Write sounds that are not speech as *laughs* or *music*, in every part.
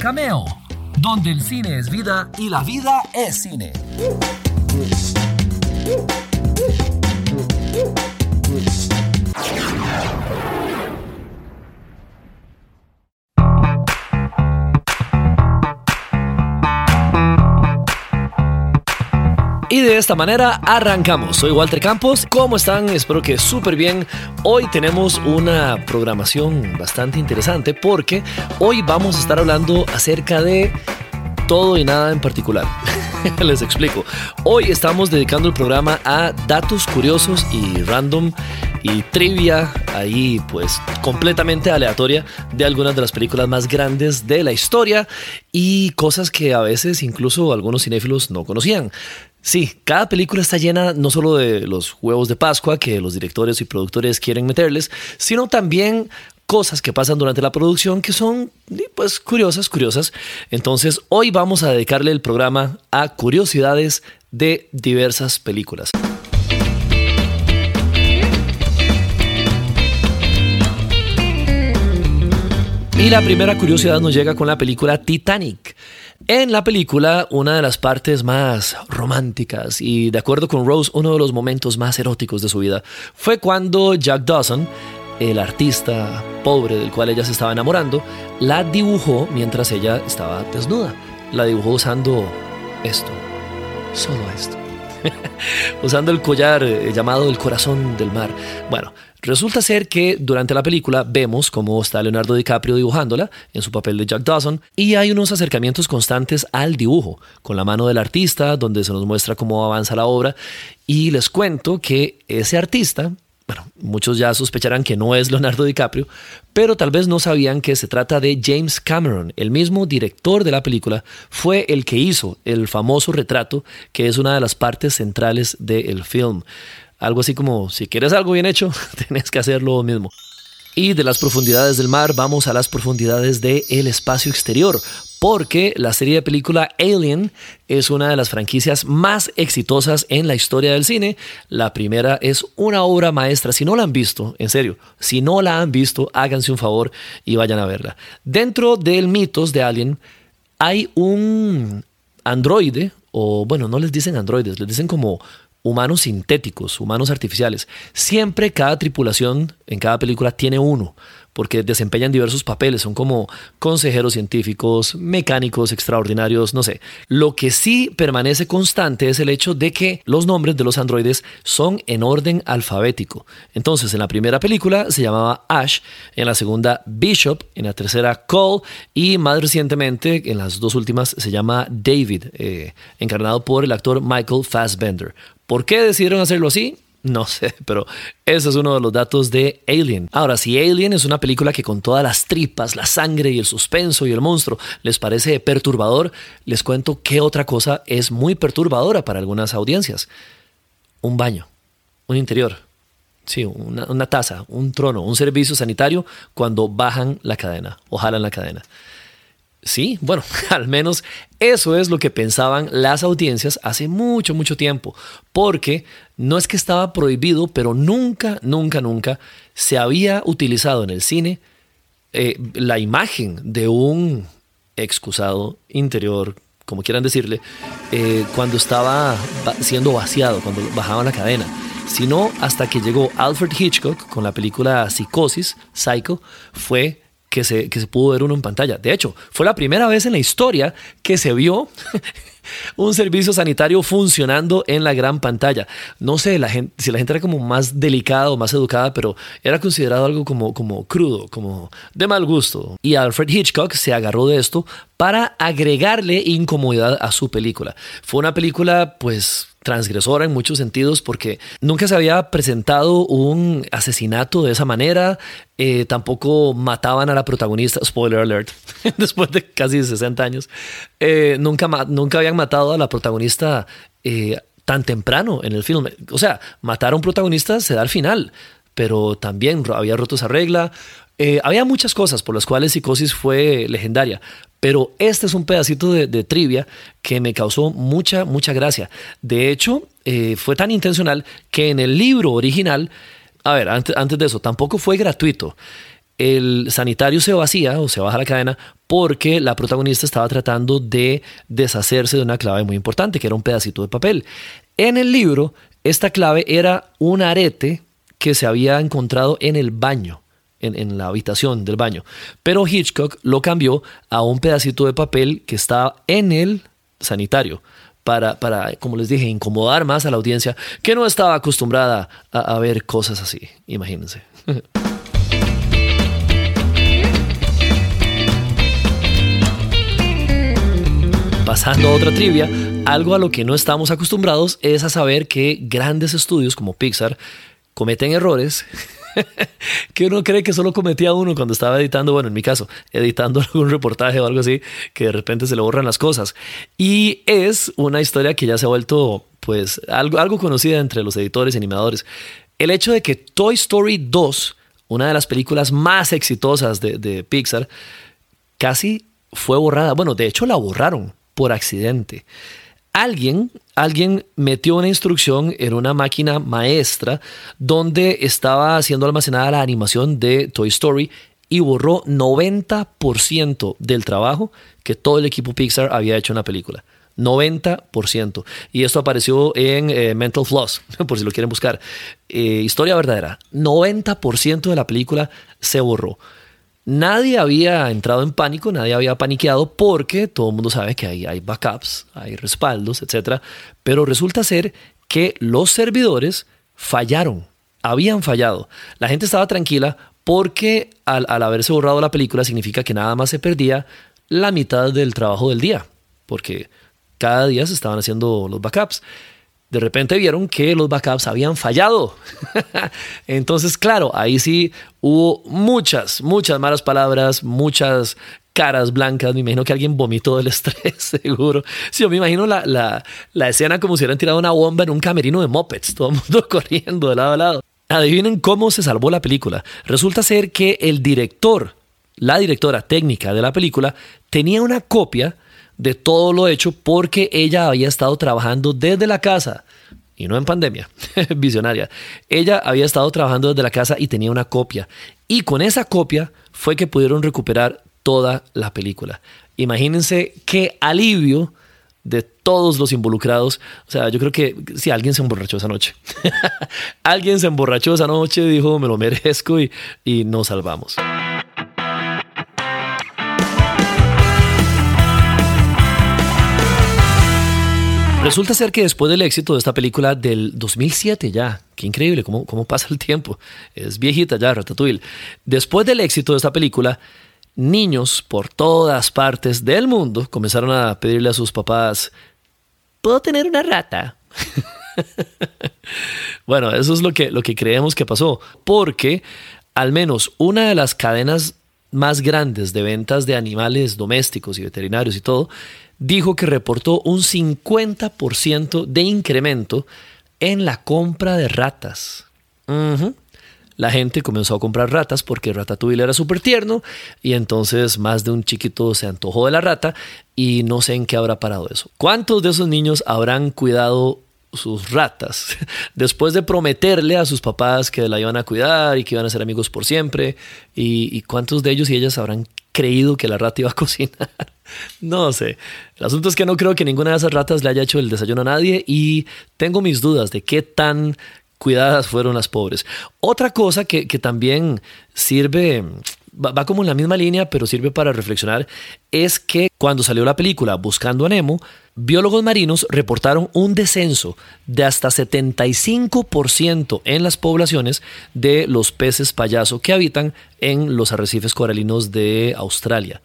Cameo, donde el cine es vida y la vida es cine. Y de esta manera arrancamos. Soy Walter Campos. ¿Cómo están? Espero que súper bien. Hoy tenemos una programación bastante interesante porque hoy vamos a estar hablando acerca de todo y nada en particular. *laughs* Les explico. Hoy estamos dedicando el programa a datos curiosos y random y trivia ahí pues completamente aleatoria de algunas de las películas más grandes de la historia y cosas que a veces incluso algunos cinéfilos no conocían. Sí, cada película está llena no solo de los huevos de Pascua que los directores y productores quieren meterles, sino también cosas que pasan durante la producción que son pues curiosas, curiosas. Entonces, hoy vamos a dedicarle el programa a curiosidades de diversas películas. Y la primera curiosidad nos llega con la película Titanic. En la película, una de las partes más románticas y, de acuerdo con Rose, uno de los momentos más eróticos de su vida fue cuando Jack Dawson, el artista pobre del cual ella se estaba enamorando, la dibujó mientras ella estaba desnuda. La dibujó usando esto, solo esto. *laughs* usando el collar eh, llamado el corazón del mar. Bueno, resulta ser que durante la película vemos cómo está Leonardo DiCaprio dibujándola en su papel de Jack Dawson y hay unos acercamientos constantes al dibujo, con la mano del artista, donde se nos muestra cómo avanza la obra. Y les cuento que ese artista, bueno, muchos ya sospecharán que no es Leonardo DiCaprio, pero tal vez no sabían que se trata de James Cameron, el mismo director de la película, fue el que hizo el famoso retrato, que es una de las partes centrales del film. Algo así como, si quieres algo bien hecho, *laughs* tienes que hacerlo mismo. Y de las profundidades del mar vamos a las profundidades del espacio exterior, porque la serie de película Alien es una de las franquicias más exitosas en la historia del cine. La primera es una obra maestra. Si no la han visto, en serio, si no la han visto, háganse un favor y vayan a verla. Dentro del mitos de Alien hay un androide, o bueno, no les dicen androides, les dicen como humanos sintéticos, humanos artificiales. Siempre cada tripulación en cada película tiene uno porque desempeñan diversos papeles, son como consejeros científicos, mecánicos extraordinarios, no sé. Lo que sí permanece constante es el hecho de que los nombres de los androides son en orden alfabético. Entonces, en la primera película se llamaba Ash, en la segunda Bishop, en la tercera Cole y más recientemente, en las dos últimas, se llama David, eh, encarnado por el actor Michael Fassbender. ¿Por qué decidieron hacerlo así? No *laughs* sé, pero ese es uno de los datos de Alien. Ahora, si Alien es una película que con todas las tripas, la sangre y el suspenso y el monstruo les parece perturbador, les cuento qué otra cosa es muy perturbadora para algunas audiencias. Un baño, un interior, sí, una, una taza, un trono, un servicio sanitario cuando bajan la cadena o jalan la cadena. Sí, bueno, *laughs* al menos eso es lo que pensaban las audiencias hace mucho, mucho tiempo, porque no es que estaba prohibido, pero nunca, nunca, nunca se había utilizado en el cine eh, la imagen de un excusado interior, como quieran decirle, eh, cuando estaba siendo vaciado, cuando bajaban la cadena, sino hasta que llegó Alfred Hitchcock con la película Psicosis, Psycho, fue que se, que se pudo ver uno en pantalla. De hecho, fue la primera vez en la historia que se vio *laughs* un servicio sanitario funcionando en la gran pantalla. No sé si la gente era como más delicada o más educada, pero era considerado algo como, como crudo, como de mal gusto. Y Alfred Hitchcock se agarró de esto para agregarle incomodidad a su película. Fue una película, pues, transgresora en muchos sentidos porque nunca se había presentado un asesinato de esa manera, eh, tampoco mataban a la protagonista, spoiler alert, *laughs* después de casi 60 años, eh, nunca, nunca habían matado a la protagonista eh, tan temprano en el filme. O sea, matar a un protagonista se da al final, pero también había roto esa regla. había muchas cosas por las cuales Psicosis fue legendaria, pero este es un pedacito de, trivia que me causó mucha, mucha gracia. De hecho, eh, fue tan intencional que en el libro original, a ver, antes, de eso, tampoco fue gratuito. el sanitario se vacía o se baja la cadena porque la protagonista estaba tratando de deshacerse de una clave muy importante, que era un pedacito de papel. En el libro, esta clave era un arete que se había encontrado en el baño. En, la habitación del baño. Pero Hitchcock lo cambió a un pedacito de papel que estaba en el sanitario. Para, para, como les dije, incomodar más a la audiencia que no estaba acostumbrada a, a ver cosas así. Imagínense. *laughs* Pasando a otra trivia, algo a lo que no estamos acostumbrados es a saber que grandes estudios como Pixar cometen errores *laughs* que uno cree que solo cometía uno cuando estaba editando, bueno, en mi caso, editando *laughs* algún reportaje o algo así, que de repente se le borran las cosas. Y es una historia que ya se ha vuelto, pues, algo, algo conocida entre los editores y animadores. El hecho de que Toy Story 2, una de las películas más exitosas de, de Pixar, casi fue borrada. Bueno, de hecho la borraron por accidente. Alguien, alguien metió una instrucción en una máquina maestra donde estaba siendo almacenada la animación de Toy Story y borró 90% del trabajo que todo el equipo Pixar había hecho en la película. 90%. Y esto apareció en eh, Mental Floss, *laughs* por si lo quieren buscar. Eh, historia verdadera. 90% de la película se borró. Nadie había entrado en pánico, nadie había paniqueado porque todo el mundo sabe que hay, hay backups, hay respaldos, etc. Pero resulta ser que los servidores fallaron, habían fallado. La gente estaba tranquila porque al, al haberse borrado la película significa que nada más se perdía la mitad del trabajo del día, porque cada día se estaban haciendo los backups de repente vieron que los backups habían fallado. *laughs* Entonces, claro, ahí sí hubo muchas, muchas malas palabras, muchas caras blancas. Me imagino que alguien vomitó del *laughs* estrés, seguro. Sí, yo me imagino la, la, la escena como si hubieran tirado una bomba en un camerino de mopeds, todo el mundo *laughs* corriendo de lado a lado. Adivinen cómo se salvó la película. Resulta ser que el director, la directora técnica de la película, tenía una copia de todo lo hecho porque ella había estado trabajando desde la casa y no en pandemia, *laughs* visionaria. Ella había estado trabajando desde la casa y tenía una copia. Y con esa copia fue que pudieron recuperar toda la película. Imagínense qué alivio de todos los involucrados. O sea, yo creo que si alguien se emborrachó esa noche. *laughs* alguien se emborrachó esa noche, dijo, me lo merezco y, y nos salvamos. Resulta ser que después del éxito de esta película del 2007 ya, qué increíble cómo, cómo pasa el tiempo, es viejita ya, Ratatouille. Después del éxito de esta película, niños por todas partes del mundo comenzaron a pedirle a sus papás, ¿puedo tener una rata? *laughs* bueno, eso es lo que, lo que creemos que pasó, porque al menos una de las cadenas más grandes de ventas de animales domésticos y veterinarios y todo, dijo que reportó un 50% de incremento en la compra de ratas. La gente comenzó a comprar ratas porque Ratatouille era súper tierno y entonces más de un chiquito se antojó de la rata y no sé en qué habrá parado eso. ¿Cuántos de esos niños habrán cuidado sus ratas, *laughs* después de prometerle a sus papás que la iban a cuidar y que iban a ser amigos por siempre, y, cuántos de ellos y ellas habrán creído que la rata iba a *laughs* cocinar. No sé. El asunto es que no creo que ninguna de esas ratas le haya hecho el desayuno a nadie y tengo mis dudas de qué tan cuidadas fueron las pobres. Otra cosa que, que también sirve va, como en la misma línea, pero sirve para reflexionar, es que cuando salió la película Buscando a Nemo, biólogos marinos reportaron un descenso de hasta 75% en las poblaciones de los peces payaso que habitan en los arrecifes coralinos de Australia.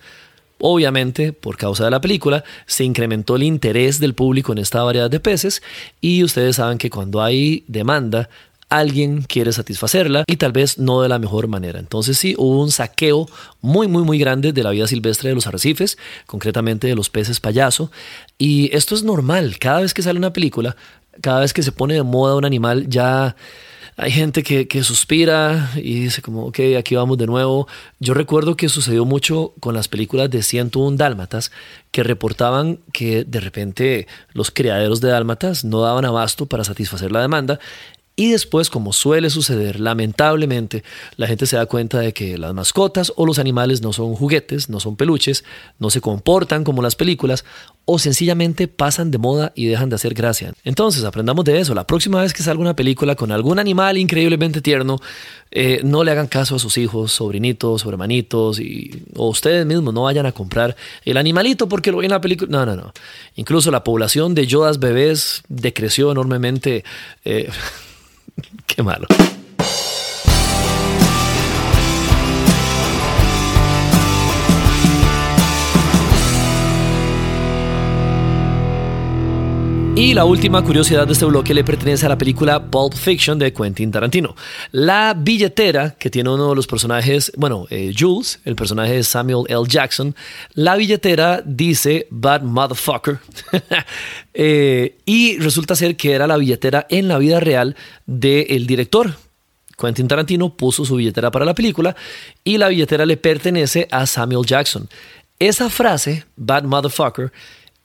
Obviamente, por causa de la película, se incrementó el interés del público en esta variedad de peces y ustedes saben que cuando hay demanda alguien quiere satisfacerla y tal vez no de la mejor manera. Entonces sí, hubo un saqueo muy, muy, muy grande de la vida silvestre de los arrecifes, concretamente de los peces payaso. Y esto es normal, cada vez que sale una película, cada vez que se pone de moda un animal, ya hay gente que, que, suspira y dice como, ok, aquí vamos de nuevo. Yo recuerdo que sucedió mucho con las películas de 101 Dálmatas, que reportaban que de repente los criaderos de Dálmatas no daban abasto para satisfacer la demanda Y después, como suele suceder, lamentablemente, la gente se da cuenta de que las mascotas o los animales no son juguetes, no son peluches, no se comportan como las películas o sencillamente pasan de moda y dejan de hacer gracia. Entonces, aprendamos de eso. La próxima vez que salga una película con algún animal increíblemente tierno, eh, no le hagan caso a sus hijos, sobrinitos, hermanitos y, o ustedes mismos no vayan a comprar el animalito porque lo ven en la película. No, no, no. Incluso la población de Yodas bebés decreció enormemente. Eh, *laughs* *laughs* Qué malo. Y la última curiosidad de este bloque le pertenece a la película Pulp Fiction de Quentin Tarantino. La billetera que tiene uno de los personajes, bueno, eh, Jules, el personaje de Samuel L. Jackson, la billetera dice Bad Motherfucker. *laughs* Eh, y resulta ser que era la billetera en la vida real del director. Quentin Tarantino puso su billetera para la película y la billetera le pertenece a Samuel Jackson. Esa frase, Bad Motherfucker,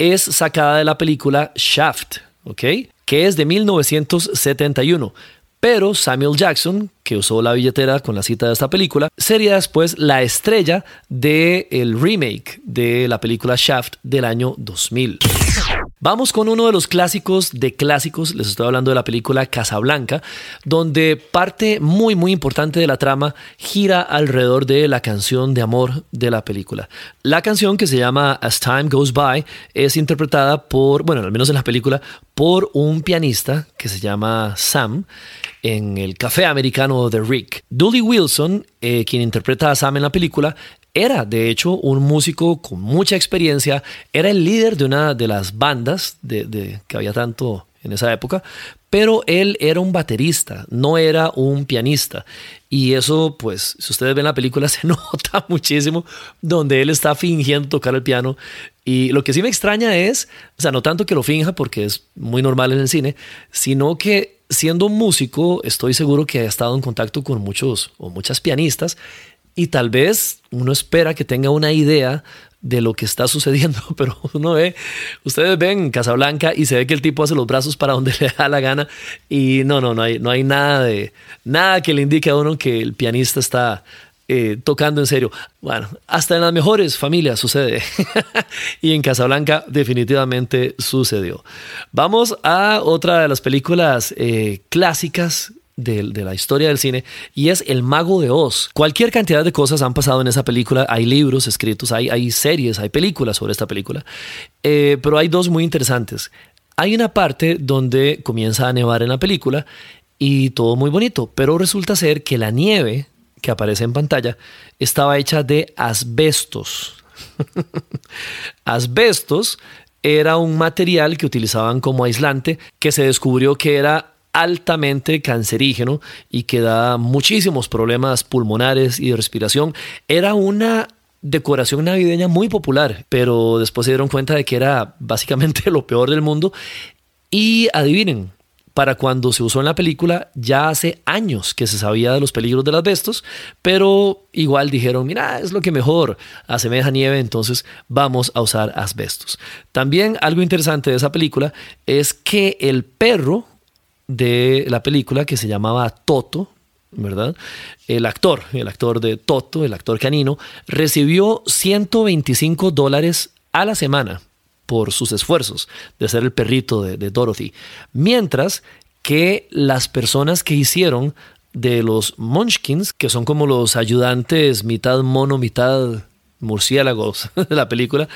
es sacada de la película Shaft, ¿ok? Que es de 1971. Pero Samuel Jackson, que usó la billetera con la cita de esta película, sería después la estrella del el remake de la película Shaft del año 2000. Vamos con uno de los clásicos de clásicos, les estoy hablando de la película Casablanca, donde parte muy muy importante de la trama gira alrededor de la canción de amor de la película. La canción que se llama As Time Goes By es interpretada por, bueno, al menos en la película, por un pianista que se llama Sam en el café americano de Rick. Dooley Wilson, eh, quien interpreta a Sam en la película, era, de hecho, un músico con mucha experiencia, era el líder de una de las bandas de, que había tanto en esa época, pero él era un baterista, no era un pianista. Y eso, pues, si ustedes ven la película, *laughs* se nota muchísimo donde él está fingiendo tocar el piano. Y lo que sí me extraña es, o sea, no tanto que lo finja porque es muy normal en el cine, sino que siendo un músico, estoy seguro que ha estado en contacto con muchos o muchas pianistas y tal vez uno espera que tenga una idea de lo que está *laughs* sucediendo, pero uno ve, ustedes ven Casablanca y se ve que el tipo hace los brazos para donde *laughs* le da la gana y no, no, no hay, no hay nada de nada que le indique a uno que el pianista está eh, tocando en serio. Bueno, hasta en las mejores familias sucede *laughs* y en Casablanca definitivamente sucedió. Vamos a otra de las películas eh, clásicas de, la historia del cine y es El Mago de Oz. Cualquier cantidad de cosas han pasado en esa película. Hay libros escritos, hay, hay series, hay películas sobre esta película. Eh, pero hay dos muy interesantes. Hay una parte donde comienza a nevar en la película y todo muy bonito, pero resulta ser que la nieve que aparece en pantalla estaba hecha de asbestos. *laughs* asbestos era un material que utilizaban como aislante que se descubrió que era altamente cancerígeno y que da muchísimos problemas pulmonares y de respiración. Era una decoración navideña muy popular, pero después se dieron cuenta de que era básicamente *laughs* lo peor del mundo. Y adivinen, para cuando se usó en la película, ya hace años que se sabía de los peligros de las asbestos, pero igual dijeron, mira, es lo que mejor asemeja nieve, entonces vamos a usar asbestos. También algo interesante de esa película es que el perro de la película que se llamaba Toto, ¿verdad? El actor, el actor de Toto, el actor canino, recibió 125 dólares a la semana por sus esfuerzos de ser el perrito de, de Dorothy. Mientras que las personas que hicieron de los Munchkins, que son como los ayudantes mitad mono, mitad murciélagos *laughs* de la película,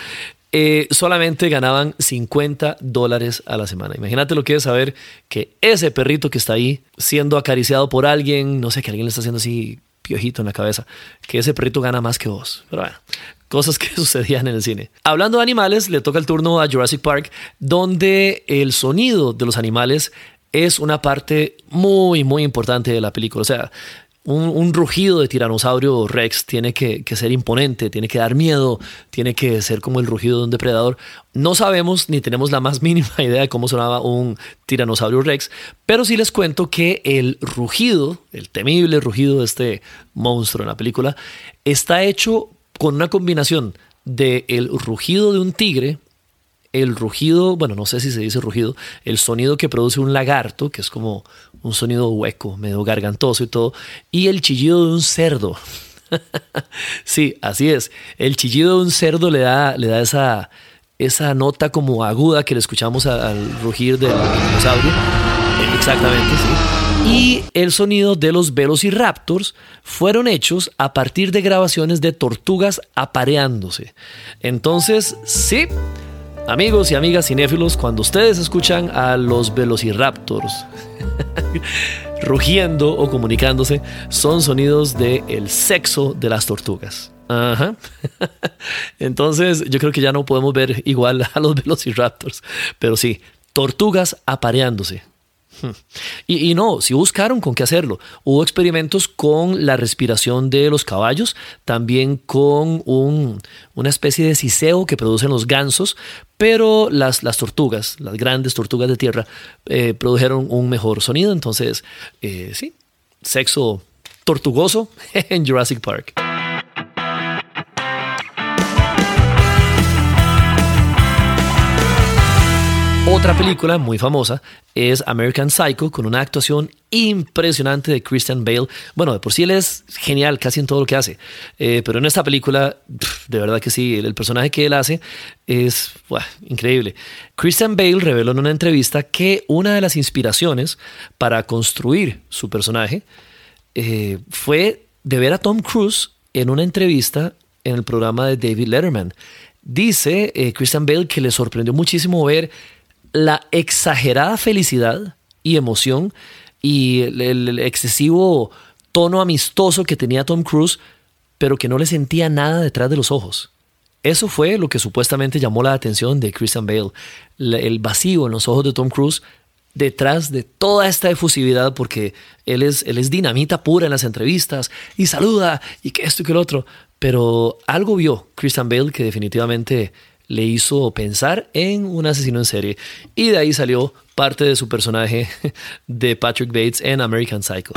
eh, solamente ganaban 50 dólares a la semana. Imagínate lo que es saber que ese perrito que está ahí siendo acariciado por alguien, no sé, que alguien le está haciendo así piojito en la cabeza, que ese perrito gana más que vos. Pero bueno, cosas que *laughs* sucedían en el cine. Hablando de animales, le toca el turno a Jurassic Park, donde el sonido de los animales es una parte muy, muy importante de la película. O sea, un, rugido de tiranosaurio rex tiene que, ser imponente, tiene que dar miedo, tiene que ser como el rugido de un depredador. No sabemos ni tenemos la más *laughs* mínima idea de cómo sonaba un tiranosaurio rex, pero sí les cuento que el rugido, el temible rugido de este monstruo en la película, está hecho con una combinación de el rugido de un tigre el rugido, bueno, no sé si se dice rugido, el sonido que produce un lagarto, que es como un sonido hueco, medio gargantoso y todo, y el chillido de un cerdo. *laughs* sí, así es. El chillido de un cerdo le da, le da esa, esa nota como aguda que le escuchamos al rugir del dinosaurio. Exactamente, sí y el sonido de los velociraptors fueron hechos a partir de grabaciones de tortugas apareándose. Entonces, sí, amigos y amigas cinéfilos, cuando ustedes escuchan a los velociraptors *laughs* rugiendo o comunicándose, son sonidos del el sexo de las tortugas. Ajá. *laughs* Entonces, yo creo que ya no podemos ver igual a los velociraptors, pero sí, tortugas apareándose. Y, no, si buscaron con qué hacerlo. Hubo experimentos con la respiración de los caballos, también con una especie de siseo que producen los gansos, pero las, las tortugas, las grandes tortugas de tierra, eh, produjeron un mejor sonido. Entonces, eh, sí, sexo tortugoso *laughs* en Jurassic Park. Otra película muy famosa es American Psycho, con una actuación impresionante de Christian Bale. Bueno, de por sí él es genial casi en todo lo que hace, eh, pero en esta película, de verdad que sí, el, personaje que él hace es increíble. Christian Bale reveló en una entrevista que una de las inspiraciones para construir su personaje eh, fue de ver a Tom Cruise en una entrevista en el programa de David Letterman. Dice eh, Christian Bale que le sorprendió muchísimo ver la exagerada felicidad y emoción y el, excesivo tono amistoso que tenía Tom Cruise, pero que no le sentía nada detrás de los ojos. Eso fue lo que supuestamente llamó la atención de Christian Bale, el vacío en los ojos de Tom Cruise detrás de toda esta efusividad, porque él es, él es dinamita pura en las entrevistas y saluda y que esto y que lo otro, pero algo vio Christian Bale que definitivamente le hizo pensar en un asesino en serie y de ahí salió parte de su personaje *laughs* de Patrick Bates en American Psycho.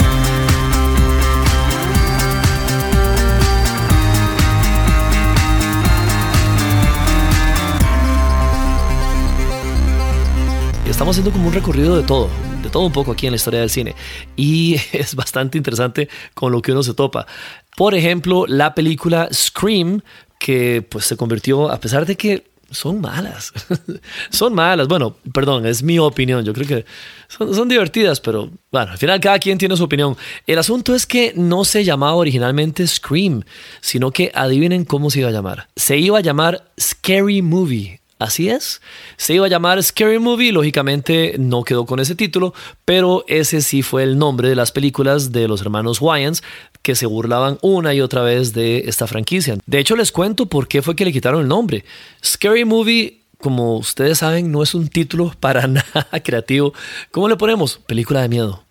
Estamos haciendo como un recorrido de todo, de todo un poco aquí en la historia del cine. Y *laughs* es bastante interesante con lo que uno se topa. Por ejemplo, la película Scream que pues se convirtió, a pesar de que son malas, *laughs* son malas, bueno, perdón, es mi opinión, yo creo que son, divertidas, pero bueno, al final cada quien tiene su opinión. El asunto es que no se llamaba originalmente Scream, sino que adivinen cómo se iba a llamar. Se iba a llamar Scary Movie. Así es. Se iba a llamar Scary Movie, lógicamente no quedó con ese título, pero ese sí fue el nombre de las películas de los hermanos Wayans que se burlaban una y otra vez de esta franquicia. De hecho, les cuento por qué fue que le quitaron el nombre. Scary Movie, como ustedes saben, no es un título para *laughs* nada creativo. ¿Cómo le ponemos? Película de miedo.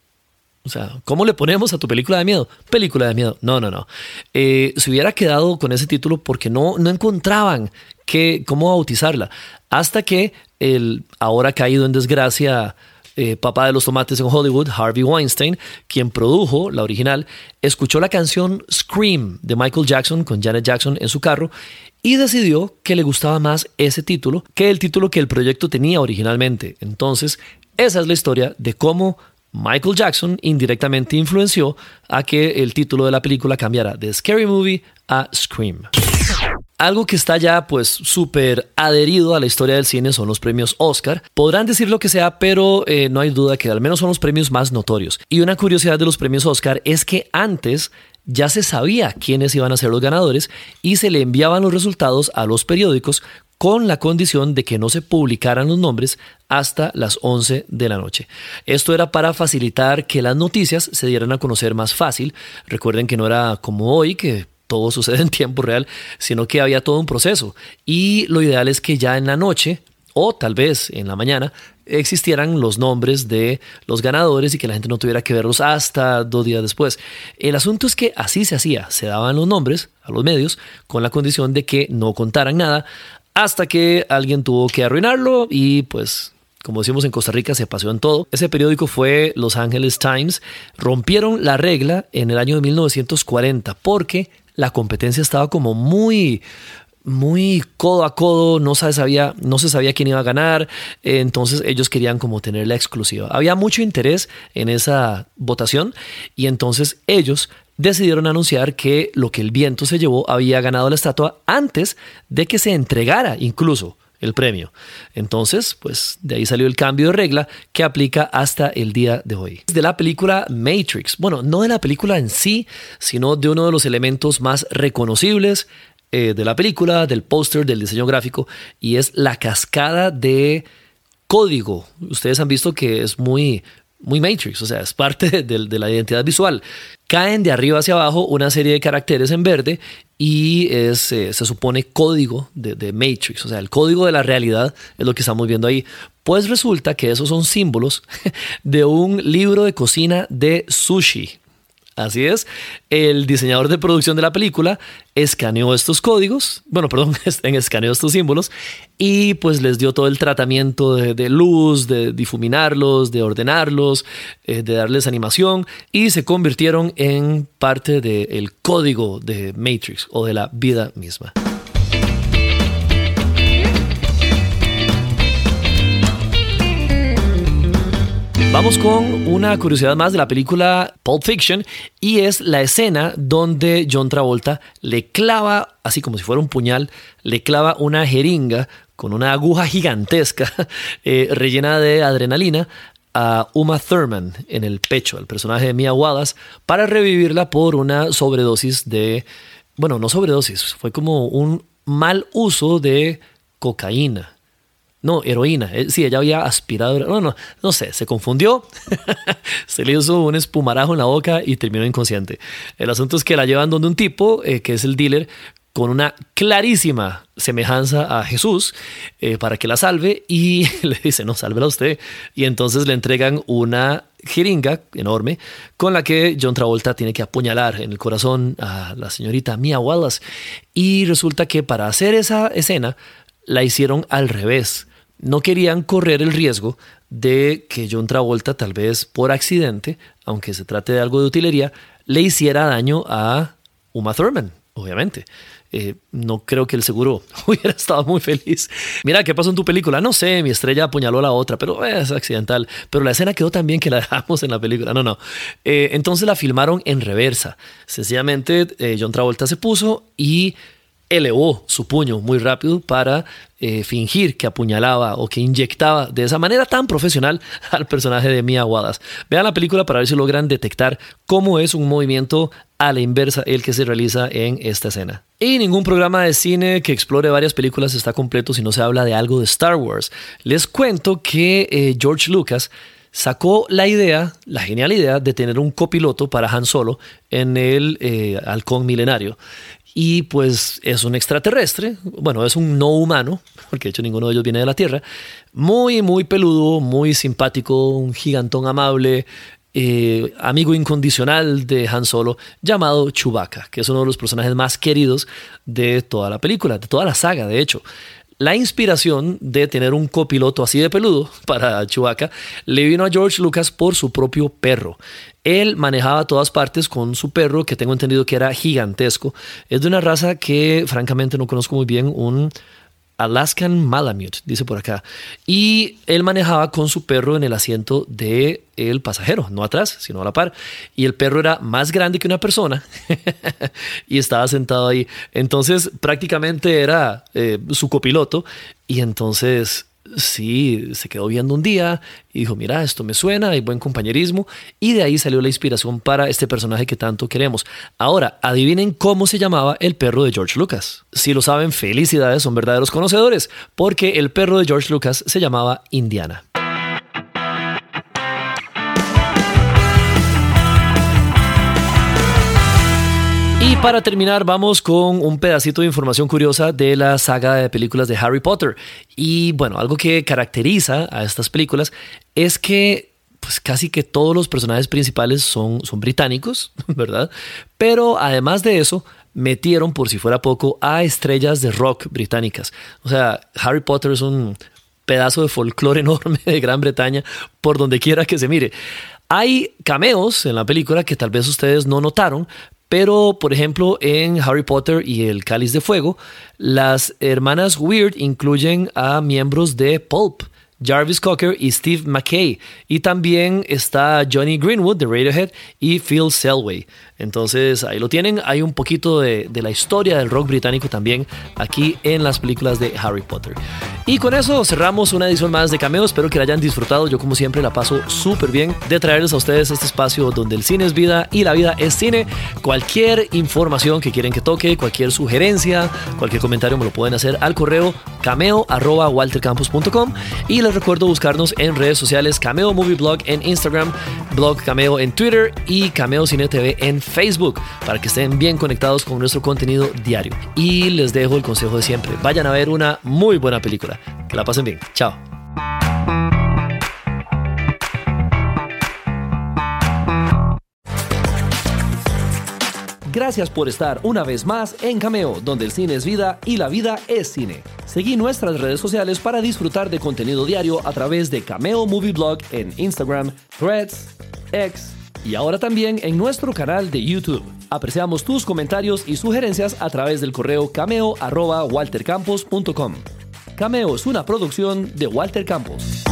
O sea, ¿cómo le ponemos a tu película de miedo? Película de miedo. No, no, no. Eh, se hubiera quedado con ese título porque no, no encontraban que, cómo bautizarla. Hasta que el ahora caído en desgracia eh, papá de los tomates en Hollywood, Harvey Weinstein, quien produjo la original, escuchó la canción Scream de Michael Jackson con Janet Jackson en su carro y decidió que le gustaba más ese título que el título que el proyecto tenía originalmente. Entonces, esa es la historia de cómo Michael Jackson indirectamente influenció a que el título de la película cambiara de Scary Movie a Scream. Algo que está ya pues súper adherido a la historia del cine son los premios Oscar. Podrán decir lo que sea, pero eh, no hay duda que al menos son los premios más notorios. Y una curiosidad de los premios Oscar es que antes ya se sabía quiénes iban a ser los ganadores y se le enviaban los resultados a los periódicos con la condición de que no se publicaran los nombres hasta las 11 de la noche. Esto era para facilitar que las noticias se dieran a conocer más fácil. Recuerden que no era como hoy, que todo *laughs* sucede en tiempo real, sino que había todo un proceso. Y lo ideal es que ya en la noche, o tal vez en la mañana, existieran los nombres de los ganadores y que la gente no tuviera que verlos hasta dos días después. El asunto es que así se hacía, se daban los nombres a los medios con la condición de que no contaran nada hasta que alguien tuvo que arruinarlo y pues como decimos en Costa Rica, se pasó en todo. Ese periódico fue Los Angeles Times. Rompieron la regla en el año de 1940 porque la competencia estaba como muy muy codo a codo, no se sabía, no se sabía quién iba a ganar, entonces ellos querían como tener la exclusiva. Había mucho interés en esa votación y entonces ellos decidieron anunciar que lo que el viento se llevó había ganado la estatua antes de que se entregara incluso el premio. Entonces, pues de ahí salió el cambio de regla que aplica hasta el día de hoy. De la película Matrix, bueno, no de la película en sí, sino de uno de los elementos más reconocibles eh, de la película, del póster, del diseño gráfico, y es la cascada de código. Ustedes han visto que es muy, muy Matrix, o sea, es parte *laughs* de, la identidad visual. Caen de arriba hacia abajo una serie de caracteres en verde y es, eh, se supone código de, de, Matrix, o sea, el código de la realidad es lo que estamos viendo ahí. Pues resulta que esos son símbolos *laughs* de un libro de cocina de sushi. Así es, el diseñador de producción de la película escaneó estos códigos, bueno, perdón, *laughs* escaneó estos símbolos y pues les dio todo el tratamiento de, luz, de difuminarlos, de ordenarlos, eh, de darles animación y se convirtieron en parte del código de Matrix o de la vida misma. Vamos con una curiosidad más de la película Pulp Fiction y es la escena donde John Travolta le clava, así como si fuera un puñal, le clava una jeringa con una aguja gigantesca *laughs* eh, rellena de adrenalina a Uma Thurman en el pecho, el personaje de Mia Wallace, para revivirla por una sobredosis de, bueno, no sobredosis, fue como un mal uso de cocaína. No, heroína. Eh, sí, ella había aspirado. No, no, no sé, se confundió. *laughs* se le hizo un espumarajo en la boca y terminó inconsciente. El asunto es que la llevan donde un tipo, eh, que es el dealer, con una clarísima semejanza a Jesús eh, para que la salve y *laughs* le dice, no, sálvela usted. Y entonces le entregan una jeringa enorme con la que John Travolta tiene que apuñalar en el corazón a la señorita Mia Wallace. Y resulta que para hacer esa escena la hicieron al revés no querían correr el riesgo de que John Travolta, tal vez por accidente, aunque se trate de algo de utilería, le hiciera daño a Uma Thurman, obviamente. Eh, no creo que el seguro *laughs* hubiera estado muy feliz. Mira, ¿qué pasó en tu película? No sé, mi estrella apuñaló a la otra, pero es accidental. Pero la escena quedó tan bien que la *laughs* dejamos en la película. No, no. Eh, entonces la filmaron en reversa. Sencillamente, eh, John Travolta se puso y elevó su puño muy rápido para eh, fingir que apuñalaba o que inyectaba de esa manera tan profesional *laughs* al personaje de Mia Wallace. Vean la película para ver si logran detectar cómo es un movimiento a la inversa el que se realiza en esta escena. Y ningún programa de cine que explore varias películas está completo si no se habla de algo de Star Wars. Les cuento que eh, George Lucas sacó la idea, la genial idea de tener un copiloto para Han Solo en el eh, halcón milenario y pues es un extraterrestre, bueno, es un no humano, porque de hecho ninguno de ellos viene de la Tierra, muy, muy peludo, muy simpático, un gigantón amable, eh, amigo incondicional de Han Solo, llamado Chewbacca, que es uno de los personajes más queridos de toda la película, de toda la saga, de hecho. La inspiración de tener un copiloto así de peludo para Chewbacca le vino a George Lucas por su propio perro. Él manejaba todas partes con su perro, que tengo entendido que era gigantesco. Es de una raza que francamente no conozco muy bien, un Alaskan Malamute, dice por acá. Y él manejaba con su perro en el asiento del el pasajero, no atrás, sino a la par. Y el perro era más grande que una persona *laughs* y estaba sentado ahí. Entonces prácticamente era eh, su copiloto. Y entonces sí, se quedó viendo un día y dijo, mira, esto me suena, hay buen compañerismo, y de ahí salió la inspiración para este personaje que tanto queremos. Ahora, adivinen cómo se llamaba el perro de George Lucas. Si lo saben, felicidades, son verdaderos conocedores, porque el perro de George Lucas se llamaba Indiana. Y para terminar, vamos con un pedacito de información curiosa de la saga de películas de Harry Potter. Y bueno, algo que caracteriza a estas películas es que pues casi que todos los personajes principales son, son británicos, *laughs* ¿verdad? Pero además de eso, metieron, por si fuera poco, a estrellas de rock británicas. O sea, Harry Potter es un pedazo de folclore *laughs* enorme de Gran Bretaña por donde quiera que se mire. Hay cameos en la película que tal vez ustedes no notaron, Pero, por ejemplo, en Harry Potter y el Cáliz de Fuego, las hermanas Weird incluyen a miembros de Pulp. Jarvis Cocker y Steve McKay. Y también está Johnny Greenwood de Radiohead y Phil Selway. Entonces ahí lo tienen. Hay un poquito de, la historia del rock británico también aquí en las películas de Harry Potter. Y con eso cerramos una edición más de Cameo. Espero que la hayan disfrutado. Yo como siempre la paso súper bien de traerles a ustedes este espacio donde el cine es vida y la vida es cine. Cualquier información que quieren que toque, cualquier sugerencia, cualquier comentario me lo pueden hacer al correo cameo.waltercampus.com y les recuerdo buscarnos en redes sociales Cameo Movie Blog en Instagram, Blog Cameo en Twitter y Cameo Cine TV en Facebook para que estén bien conectados con nuestro contenido diario. Y les dejo el consejo de siempre, vayan a ver una muy buena película. Que la pasen bien. Chao. Gracias por estar una vez más en Cameo, donde el cine es vida y la vida es cine. Seguí nuestras redes sociales para disfrutar de contenido diario a través de Cameo Movie Blog en Instagram, Threads, X y ahora también en nuestro canal de YouTube. Apreciamos tus comentarios y sugerencias a través del correo cameo.waltercampos.com. Cameo es una producción de Walter Campos.